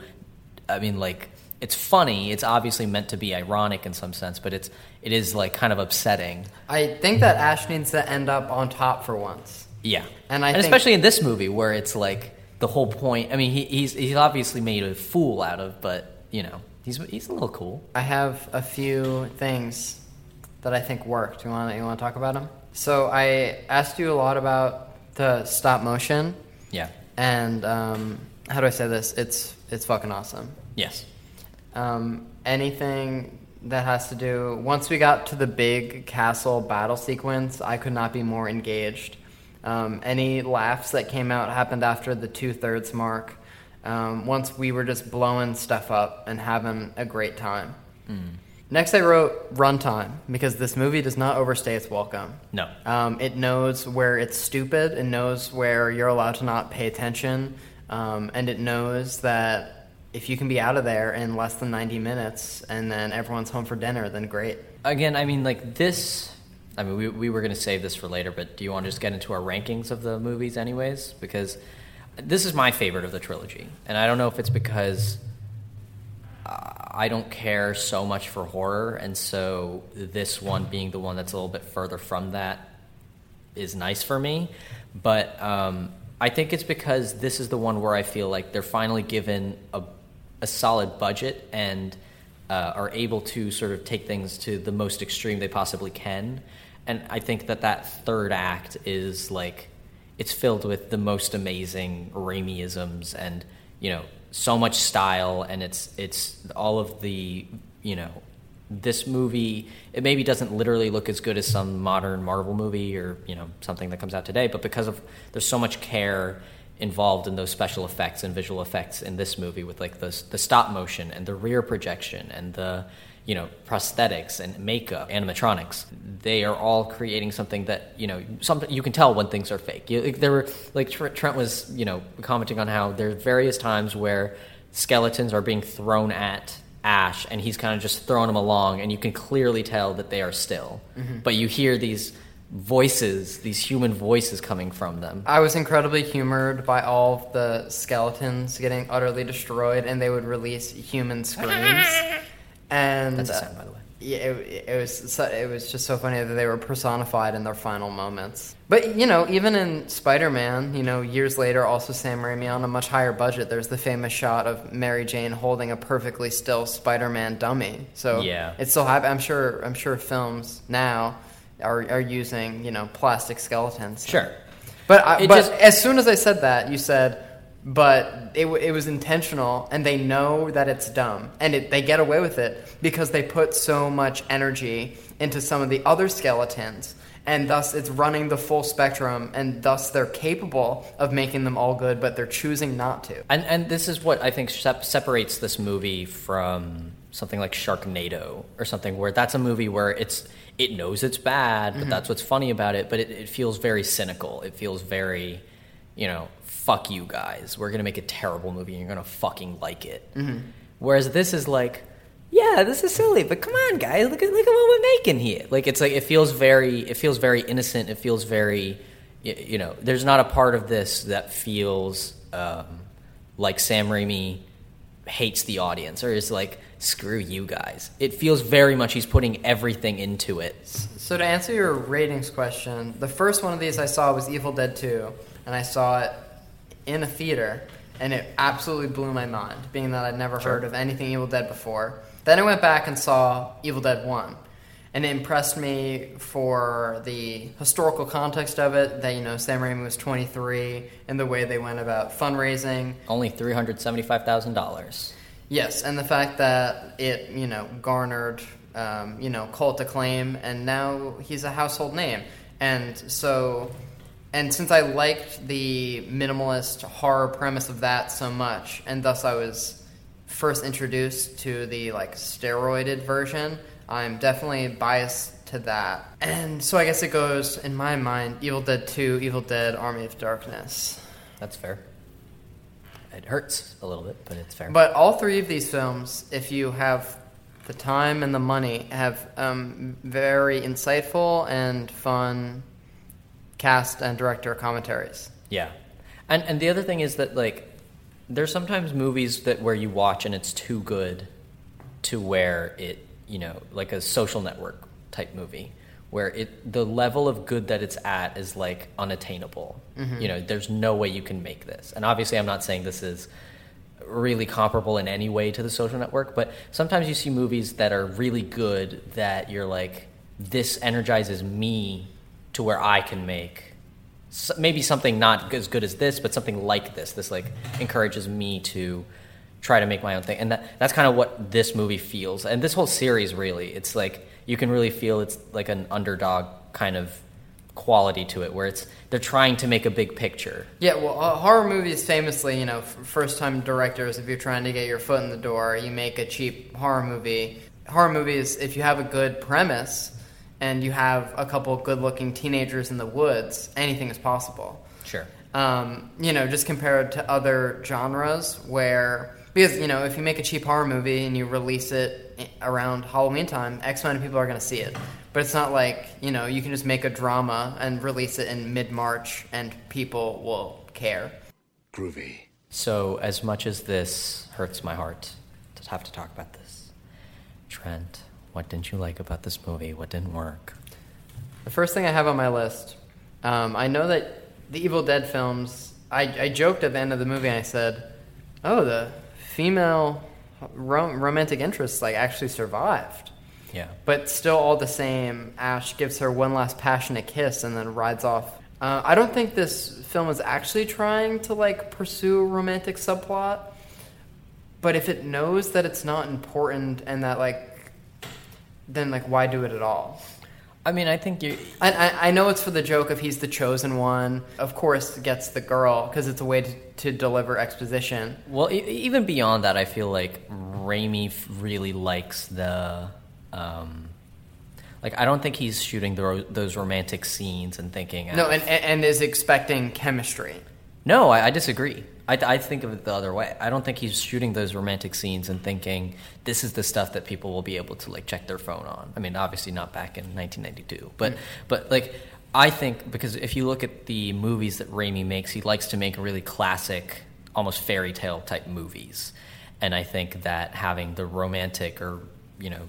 I mean, like it's funny. It's obviously meant to be ironic in some sense, but it's it is like kind of upsetting. I think that Ash needs to end up on top for once. Yeah, And I and think- especially in this movie where it's like the whole point. I mean, he, he's he's obviously made a fool out of, but you know, he's he's a little cool. I have a few things that I think worked. You want you want to talk about them? So I asked you a lot about the stop motion, Yeah. and um, how do I say this? It's it's fucking awesome. Yes. Um, anything that has to do once we got to the big castle battle sequence, I could not be more engaged. Um, any laughs that came out happened after the two thirds mark. Um, once we were just blowing stuff up and having a great time. Next, I wrote runtime because this movie does not overstay its welcome. No. Um, it knows where it's stupid. It knows where you're allowed to not pay attention, um, and it knows that if you can be out of there in less than 90 minutes, and then everyone's home for dinner, then great. Again, I mean, like this. I mean, we, we were going to save this for later, but do you want to just get into our rankings of the movies, anyways? Because this is my favorite of the trilogy, and I don't know if it's because uh, I don't care so much for horror, and so this one being the one that's a little bit further from that is nice for me. But um, I think it's because this is the one where I feel like they're finally given a, a solid budget and uh, are able to sort of take things to the most extreme they possibly can. And I think that that third act is like it's filled with the most amazing Raimiisms and you know so much style and it's it's all of the you know this movie it maybe doesn't literally look as good as some modern Marvel movie or you know something that comes out today, but because of there's so much care involved in those special effects and visual effects in this movie with like the the stop motion and the rear projection and the you know prosthetics and makeup animatronics they are all creating something that you know something you can tell when things are fake you, like, there were like trent was you know commenting on how there's various times where skeletons are being thrown at ash and he's kind of just throwing them along and you can clearly tell that they are still Mhm. but you hear these voices these human voices coming from them I was incredibly humored by all of the skeletons getting utterly destroyed, and they would release human screams. And That's a sound, by the way. Yeah, it, it was so, it was just so funny that they were personified in their final moments. But you know, even in Spider-Man, you know, years later, also Sam Raimi on a much higher budget. There's the famous shot of Mary Jane holding a perfectly still Spider-Man dummy. So Yeah. it's still happening. I'm sure. I'm sure films now are are using you know plastic skeletons. Sure. But I, but just- as soon as I said that, you said, but it, it was intentional, and they know that it's dumb, and it, they get away with it because they put so much energy into some of the other skeletons, and thus it's running the full spectrum, and thus they're capable of making them all good, but they're choosing not to. And and this is what I think sep- separates this movie from something like Sharknado or something where that's a movie where it's it knows it's bad, but Mhm. that's what's funny about it. But it, it feels very cynical. It feels very, you know, fuck you guys. We're gonna make a terrible movie, and you're gonna fucking like it. Mhm. Whereas this is like, yeah, this is silly, but come on, guys, look at look at what we're making here. Like it's like it feels very it feels very innocent. It feels very, you know, there's not a part of this that feels um, like Sam Raimi hates the audience or is like screw you guys. It feels very much he's putting everything into it. So to answer your ratings question, the first one of these I saw was Evil Dead 2, and I saw it in a theater, and it absolutely blew my mind, being that I'd never Sure. heard of anything Evil Dead before. Then I went back and saw Evil Dead 1, and it impressed me for the historical context of it, that, you know, Sam Raimi was 23, and the way they went about fundraising, Only three hundred seventy-five thousand dollars. Yes, and the fact that it, you know, garnered, um, you know, cult acclaim, and now he's a household name. And so and since I liked the minimalist horror premise of that so much, and thus I was first introduced to the like steroided version, I'm definitely biased to that. And so I guess it goes in my mind: Evil Dead Two, Evil Dead: Army of Darkness. That's fair. It hurts a little bit, but it's fair. But all three of these films, if you have the time and the money, have um, very insightful and fun cast and director commentaries. Yeah, and and the other thing is that like there's sometimes movies that where you watch and it's too good to where it you know like a social network type movie where it the level of good that it's at is like unattainable. Mhm. You know, there's no way you can make this. And obviously, I'm not saying this is really comparable in any way to the social network, but sometimes you see movies that are really good that you're like, this energizes me to where I can make maybe something not as good as this, but something like this. This like encourages me to try to make my own thing, and that that's kind of what this movie feels, and this whole series really. It's like you can really feel it's like an underdog kind of quality to it, where it's they're trying to make a big picture. Yeah, well, uh, horror movies famously, you know, first-time directors. If you're trying to get your foot in the door, you make a cheap horror movie. Horror movies, if you have a good premise and you have a couple good-looking teenagers in the woods, anything is possible. Sure. Um, you know, just compared to other genres where, because you know, if you make a cheap horror movie and you release it around Halloween time, X amount of people are going to see it. But it's not like you know you can just make a drama and release it in mid March and people will care. Groovy. So, as much as this hurts my heart to have to talk about this, Trent, what didn't you like about this movie? What didn't work? The first thing I have on my list, um, I know that the Evil Dead films. I, I joked at the end of the movie and I said, "Oh, the female rom- romantic interest like actually survived." Yeah. But still, all the same, Ash gives her one last passionate kiss and then rides off. Uh, I don't think this film is actually trying to like pursue a romantic subplot, but if it knows that it's not important and that like, then like why do it at all? I mean, I think you. I, I, I know it's for the joke of he's the chosen one. Of course, gets the girl because it's a way to, to deliver exposition. Well, e- even beyond that, I feel like Raimi f- really likes the. Um, like, I don't think he's shooting the, those romantic scenes and thinking. No, "Ah, and, and and is expecting chemistry. No, I, I disagree. I, I think of it the other way. I don't think he's shooting those romantic scenes and thinking this is the stuff that people will be able to like check their phone on. I mean, obviously not back in 1992, but Mm. but like I think because if you look at the movies that Raimi makes, he likes to make really classic, almost fairy tale type movies, and I think that having the romantic or you know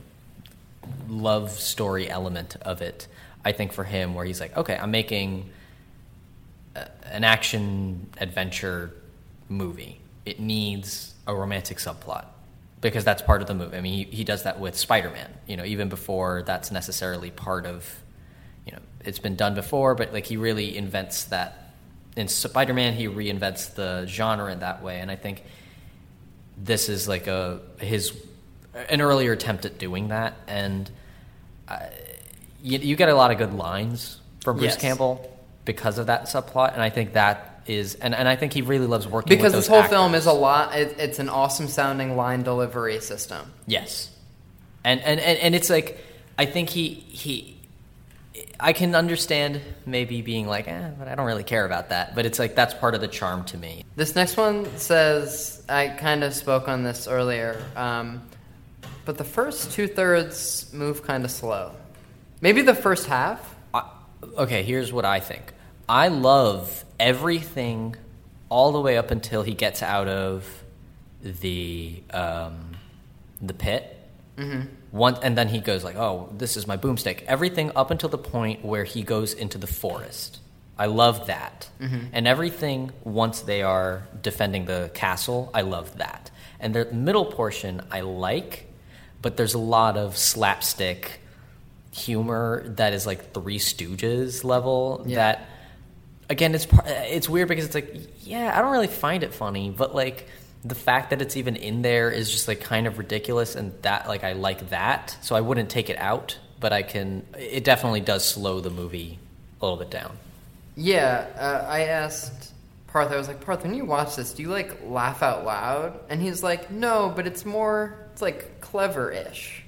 love story element of it, I think for him where he's like, okay, I'm making a- an action adventure movie. It needs a romantic subplot because that's part of the movie. I mean, he, he does that with Spider-Man. You know, even before that's necessarily part of. You know, it's been done before, but like he really invents that. In Spider-Man, he reinvents the genre in that way, and I think this is like a his an earlier attempt at doing that, and uh, you, you get a lot of good lines from Bruce Yes. Campbell because of that subplot, and I think that is, and, and I think he really loves working Because this whole actors. film is a lot. It, it's an awesome sounding line delivery system. Yes, and and and, and it's like I think he he. I can understand maybe being like, eh, but I don't really care about that. But it's like that's part of the charm to me. This next one says I kind of spoke on this earlier, um, but the first two thirds move kind of slow. Maybe the first half. Okay, here's what I think. I love everything all the way up until he gets out of the um, the pit. Mhm. One, and then he goes like, "Oh, this is my boomstick." Everything up until the point where he goes into the forest. I love that. Mhm. And everything once they are defending the castle, I love that. And the middle portion I like, but there's a lot of slapstick humor that is like Three Stooges level. Yeah. That again, it's it's weird because it's like, yeah, I don't really find it funny, but like the fact that it's even in there is just like kind of ridiculous, and that like I like that, so I wouldn't take it out, but I can. It definitely does slow the movie a little bit down. Yeah, uh, I asked Parth. I was like, Parth, when you watch this, do you like laugh out loud? And he's like, No, but it's more. It's like clever-ish.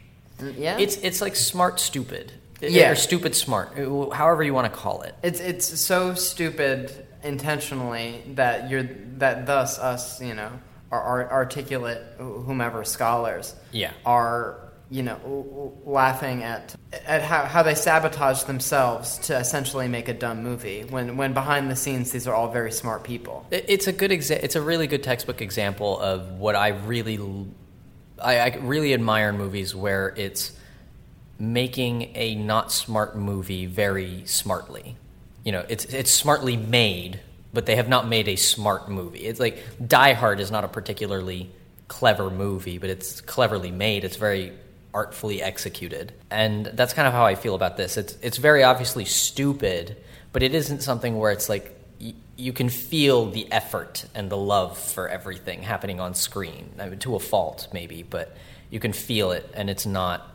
Yeah. It's it's like smart stupid. Yeah. Or stupid smart. Uh, however you want to call it. It's it's so stupid intentionally that you're that thus us you know our, articulate uh, whomever scholars Yeah. are you know laughing at at how, how they sabotage themselves to essentially make a dumb movie when when behind the scenes these are all very smart people. It's a good exa- It's a really good textbook example of what I really, I really admire in movies where it's making a not smart movie very smartly. You know, it's it's smartly made, but they have not made a smart movie. It's like Die Hard is not a particularly clever movie, but it's cleverly made. It's very artfully executed, and that's kind of how I feel about this. It's it's very obviously stupid, but it isn't something where it's like you can feel the effort and the love for everything happening on screen I mean, to a fault, maybe, but you can feel it, and it's not,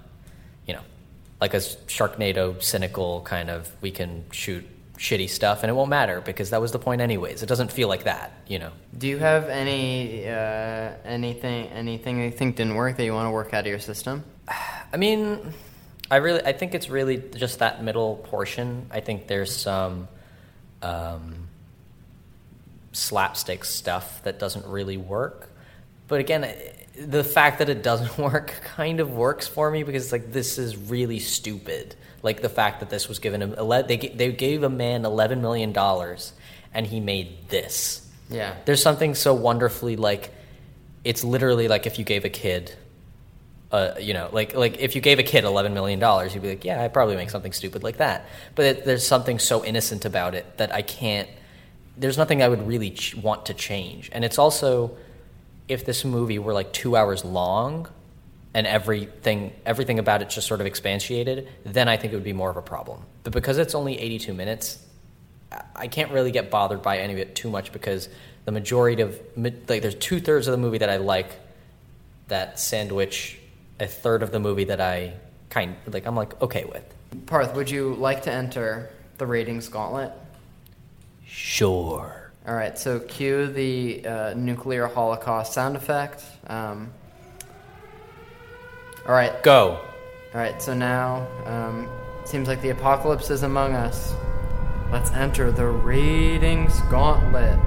like a Sharknado cynical kind of we can shoot shitty stuff and it won't matter because that was the point anyways. It doesn't feel like that, you know. Do you have any uh, anything anything you think didn't work that you want to work out of your system? I mean, I really, I think it's really just that middle portion. I think there's some um, slapstick stuff that doesn't really work. But again, the fact that it doesn't work kind of works for me because it's like this is really stupid. Like the fact that this was given him, they they gave a man eleven million dollars and he made this. Yeah. There's something so wonderfully like it's literally like if you gave a kid uh, you know, like like if you gave a kid eleven million dollars, you'd be like, yeah, I'd probably make something stupid like that. But it, there's something so innocent about it that I can't. There's nothing I would really ch- want to change. And it's also, if this movie were like two hours long, and everything everything about it just sort of expatiated, then I think it would be more of a problem. But because it's only 82 minutes, I- can't really get bothered by any of it too much because the majority of like there's two thirds of the movie that I like that sandwich a third of the movie that I kind like I'm like okay with. Parth, would you like to enter the ratings gauntlet? Sure. All right, so cue the uh, nuclear holocaust sound effect. Um, all right, Go. All right, so now um, seems like the apocalypse is among us. Let's enter the ratings gauntlet.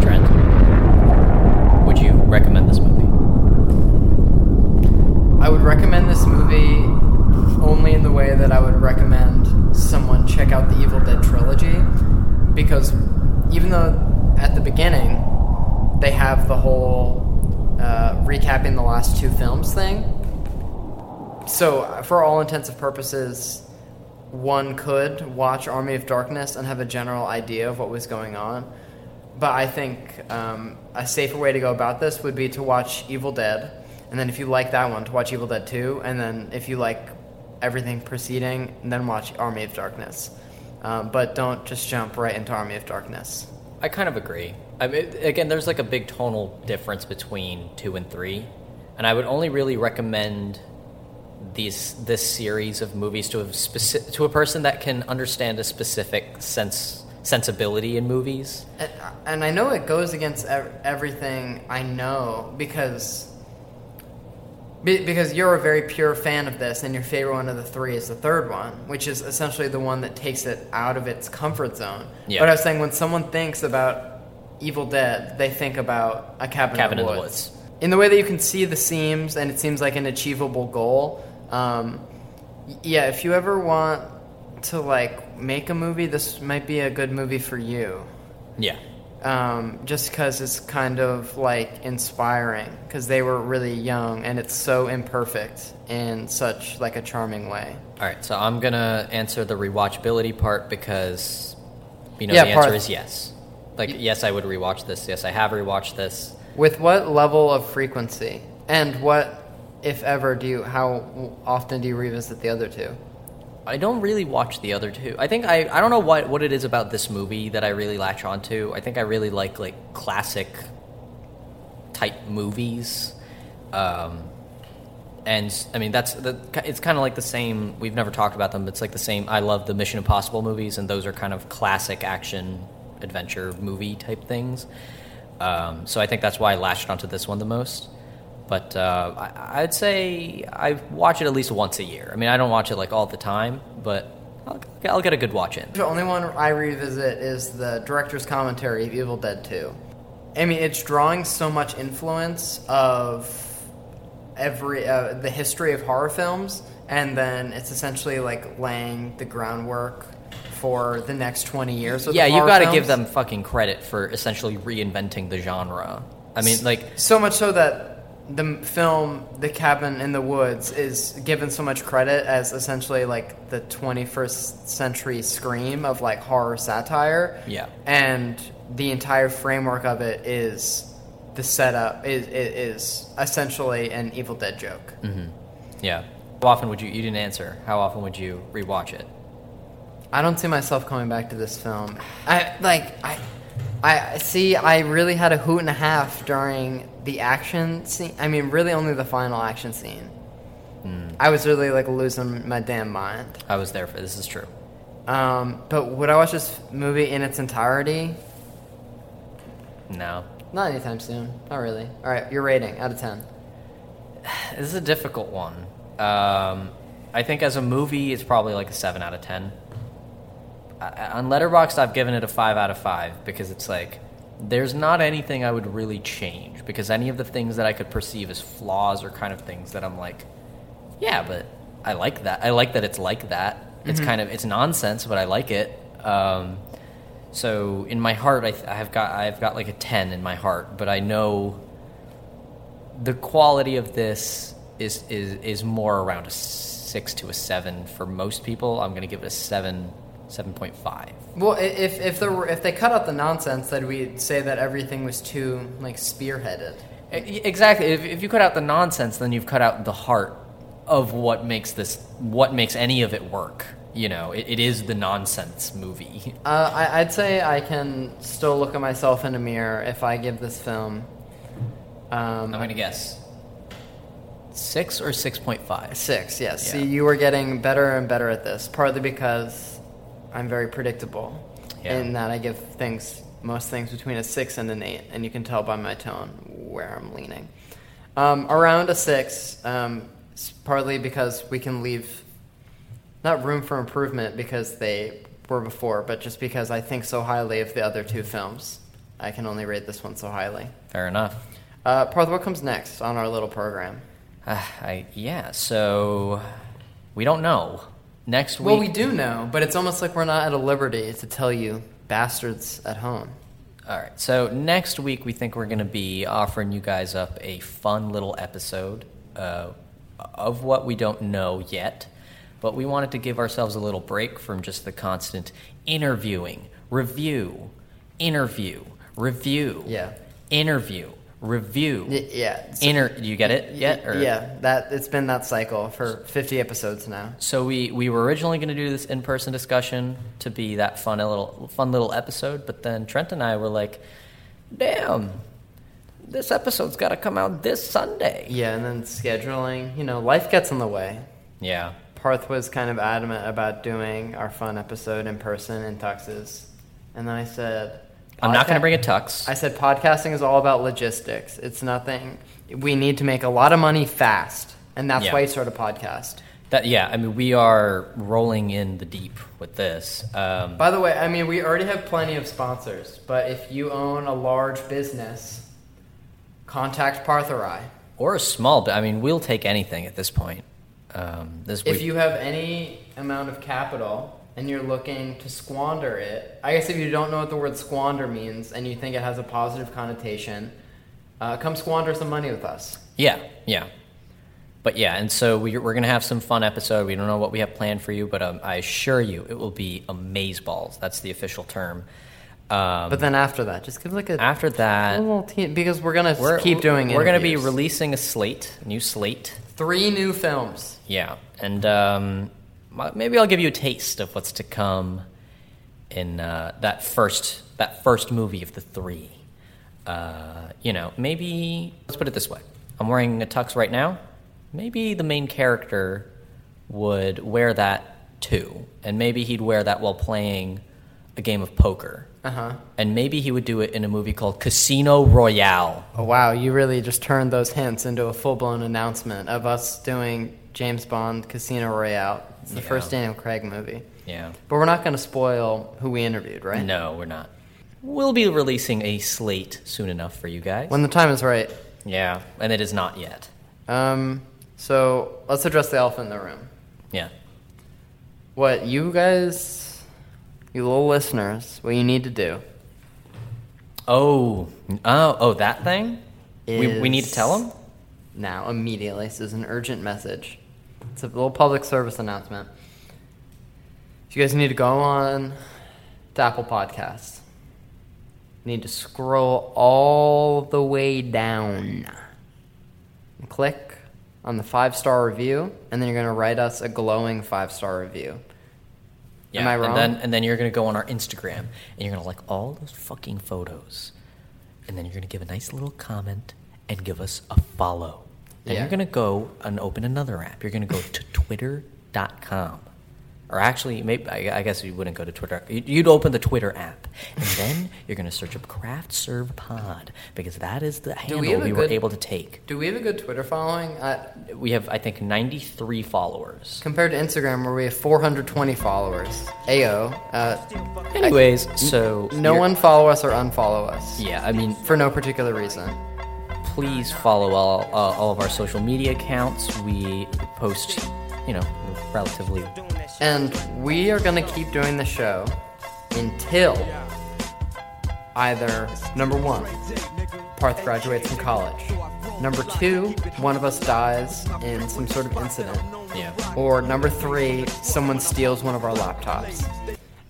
Trent. Would you recommend this movie? I would recommend this movie only in the way that I would recommend someone check out the Evil Dead trilogy because even though at the beginning they have the whole uh, recapping the last two films thing, so for all intents and purposes, one could watch Army of Darkness and have a general idea of what was going on. But I think um, a safer way to go about this would be to watch Evil Dead, and then if you like that one, to watch Evil Dead 2, and then if you like everything preceding, and then watch Army of Darkness. Um, but don't just jump right into Army of Darkness. I kind of agree. I mean, again, there's like a big tonal difference between two and three, and I would only really recommend these this series of movies to a speci- to a person that can understand a specific sense sensibility in movies. And, and I know it goes against ev- everything I know because be, because you're a very pure fan of this, and your favorite one of the three is the third one, which is essentially the one that takes it out of its comfort zone. Yeah. But I was saying when someone thinks about Evil Dead, they think about a cabin, Cabin in the in the woods. In the way that you can see the seams, and it seems like an achievable goal. Um, yeah, if you ever want to like make a movie, this might be a good movie for you Yeah. Um, just because it's kind of like inspiring because they were really young and it's so imperfect in such like a charming way. All right, so I'm gonna answer the rewatchability part because you know Yeah, the answer is yes. Like yes, I would rewatch this. Yes, I have rewatched this. With what level of frequency and what, if ever, do you? How often do you revisit the other two? I don't really watch the other two. I think I I don't know what what it is about this movie that I really latch onto. I think I really like like classic type movies. Um, and I mean that's the, it's kind of like the same. We've never talked about them, but it's like the same. I love the Mission Impossible movies, and those are kind of classic action adventure movie type things. Um, so I think that's why I latched onto this one the most. But uh, I, I'd say I watch it at least once a year. I mean, I don't watch it like all the time, but I'll, I'll get a good watch in. The only one I revisit is the director's commentary of Evil Dead 2. I mean, it's drawing so much influence of every uh, the history of horror films, and then it's essentially like laying the groundwork for the next twenty years. Of Yeah, you've got to give them fucking credit for essentially reinventing the genre. I mean, like so much so that the film The Cabin in the Woods is given so much credit as essentially like the 21st century scream of like horror satire. Yeah. And the entire framework of it is the setup is is essentially an Evil Dead joke. hmm Yeah. How often would you? You didn't answer. How often would you rewatch it? I don't see myself coming back to this film. I like I I see I really had a hoot and a half during the action scene. I mean, really only the final action scene. I was really like losing my damn mind. I was there for this. Is true. Um, but would I watch this movie in its entirety? No. Not anytime soon. Not really. All right, your rating out of ten. This is a difficult one. Um, I think as a movie, it's probably like a seven out of ten. I- On Letterboxd, I've given it a five out of five because it's like there's not anything I would really change because any of the things that I could perceive as flaws are kind of things that I'm like, yeah, but I like that. I like that it's like that. It's Mhm. kind of it's nonsense, but I like it. Um, so in my heart, I, th- I have got I've got like a ten in my heart, but I know the quality of this is is is more around a six to a seven for most people. I'm going to give it a seven, seven point five. Well, if if there were if they cut out the nonsense, then we'd say that everything was too like spearheaded. Exactly. If, if you cut out the nonsense, then you've cut out the heart of what makes this what makes any of it work. You know, it, it is the nonsense movie. Uh, I, I'd say I can still look at myself in a mirror if I give this film. Um, I'm going to guess six or six point five. Six, yes. Yeah. See, you were getting better and better at this, partly because I'm very predictable Yeah. in that I give things, most things, between a six and an eight, and you can tell by my tone where I'm leaning. Um, around a six, um, partly because we can leave not room for improvement because they were before, but just because I think so highly of the other two films. I can only rate this one so highly. Fair enough. Uh, Parth, what comes next on our little program? Uh, I yeah. So we don't know. Next week. Well, we do know, but it's almost like we're not at a liberty to tell you bastards at home. All right. So next week, we think we're going to be offering you guys up a fun little episode uh, of what we don't know yet, but we wanted to give ourselves a little break from just the constant interviewing, review, interview, review, Yeah. interview, review, yeah. So- Inter. Do you get it yet? Or? Yeah, that it's been that cycle for 50 episodes now. So we, we were originally going to do this in person discussion to be that fun little fun little episode, but then Trent and I were like, "Damn, this episode's got to come out this Sunday." Yeah, and then scheduling, you know, life gets in the way. Yeah. Parth was kind of adamant about doing our fun episode in person in Texas. And then I said, I'm not going to bring a tux. I said, podcasting is all about logistics. It's nothing. We need to make a lot of money fast. And that's Yeah. why you start a podcast. That yeah, I mean we are rolling in the deep with this. Um, By the way, I mean, we already have plenty of sponsors, but if you own a large business, contact Parth or a small. I mean we'll take anything at this point. Um, this If we- you have any amount of capital and you're looking to squander it, I guess if you don't know what the word squander means and you think it has a positive connotation, uh, come squander some money with us. Yeah, yeah. But yeah, and so we, we're going to have some fun episode. We don't know what we have planned for you, but um, I assure you it will be amazeballs. That's the official term. Um, But then after that, just give like a after that, little te- because we're gonna we're, keep doing it. We're going to be releasing a slate, new slate. three new films. Yeah, and um, maybe I'll give you a taste of what's to come in uh, that first that first movie of the three. Uh, you know, maybe let's put it this way: I'm wearing a tux right now. maybe the main character would wear that too, and maybe he'd wear that while playing a game of poker. Uh huh. And maybe he would do it in a movie called Casino Royale. Oh wow, you really just turned those hints into a full blown announcement of us doing James Bond Casino Royale. It's the Yeah. first Daniel Craig movie. Yeah. But we're not going to spoil who we interviewed, right? No, we're not. We'll be releasing a slate soon enough for you guys. When the time is right. yeah, and it is not yet. Um, so let's address the elephant in the room. Yeah. What you guys, you little listeners, what you need to do Oh, oh, oh, that thing. We, we need to tell them. now immediately. This is an urgent message. It's a little public service announcement. If you guys need to go on to Apple Podcasts. You need to scroll all the way down. And click on the five star review, and then you're going to write us a glowing five star review. Am I wrong? And then, and then you're gonna go on our Instagram and you're gonna like all those fucking photos, and then you're gonna give a nice little comment and give us a follow. Then Yeah. you're gonna go and open another app. You're gonna go to Twitter.com. Or actually, maybe I, I guess you wouldn't go to Twitter. You'd open the Twitter app, and then you're going to search up Craft Serve Pod because that is the handle we we, a were able to take. Do we have a good Twitter following? Uh, We have, I think, 93 followers. compared to Instagram, where we have 420 followers. Ayo. Uh, Anyways, so no one follow us or unfollow us. Yeah, I mean, for no particular reason. Please follow all, uh, all of our social media accounts. We post, you know, relatively. And we are going to keep doing the show until either number one, Parth graduates from college, number two, one of us dies in some sort of incident, Yeah. or number three, someone steals one of our laptops.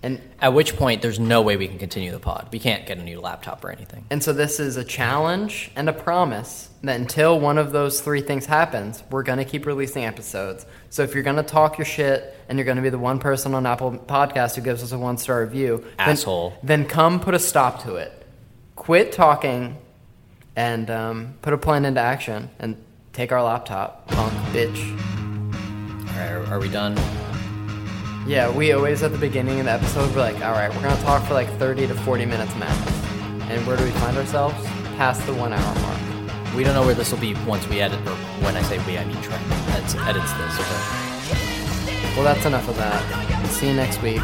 And At which point, there's no way we can continue the pod. We can't get a new laptop or anything. And so this is a challenge and a promise that until one of those three things happens, we're going to keep releasing episodes. So if you're going to talk your shit and you're going to be the one person on Apple Podcast who gives us a one star review, then- Asshole. then, come put a stop to it. Quit talking and um, put a plan into action and take our laptop, punk bitch. All right, are, are we done? Yeah, we always at the beginning of the episode we're like, all right, we're gonna talk for like 30 to 40 minutes max. And where do we find ourselves? Past the one hour mark. We don't know where this will be once we edit, or when I say we, I mean Trent edits, edits this. Okay? Well, that's enough of that. See you next week.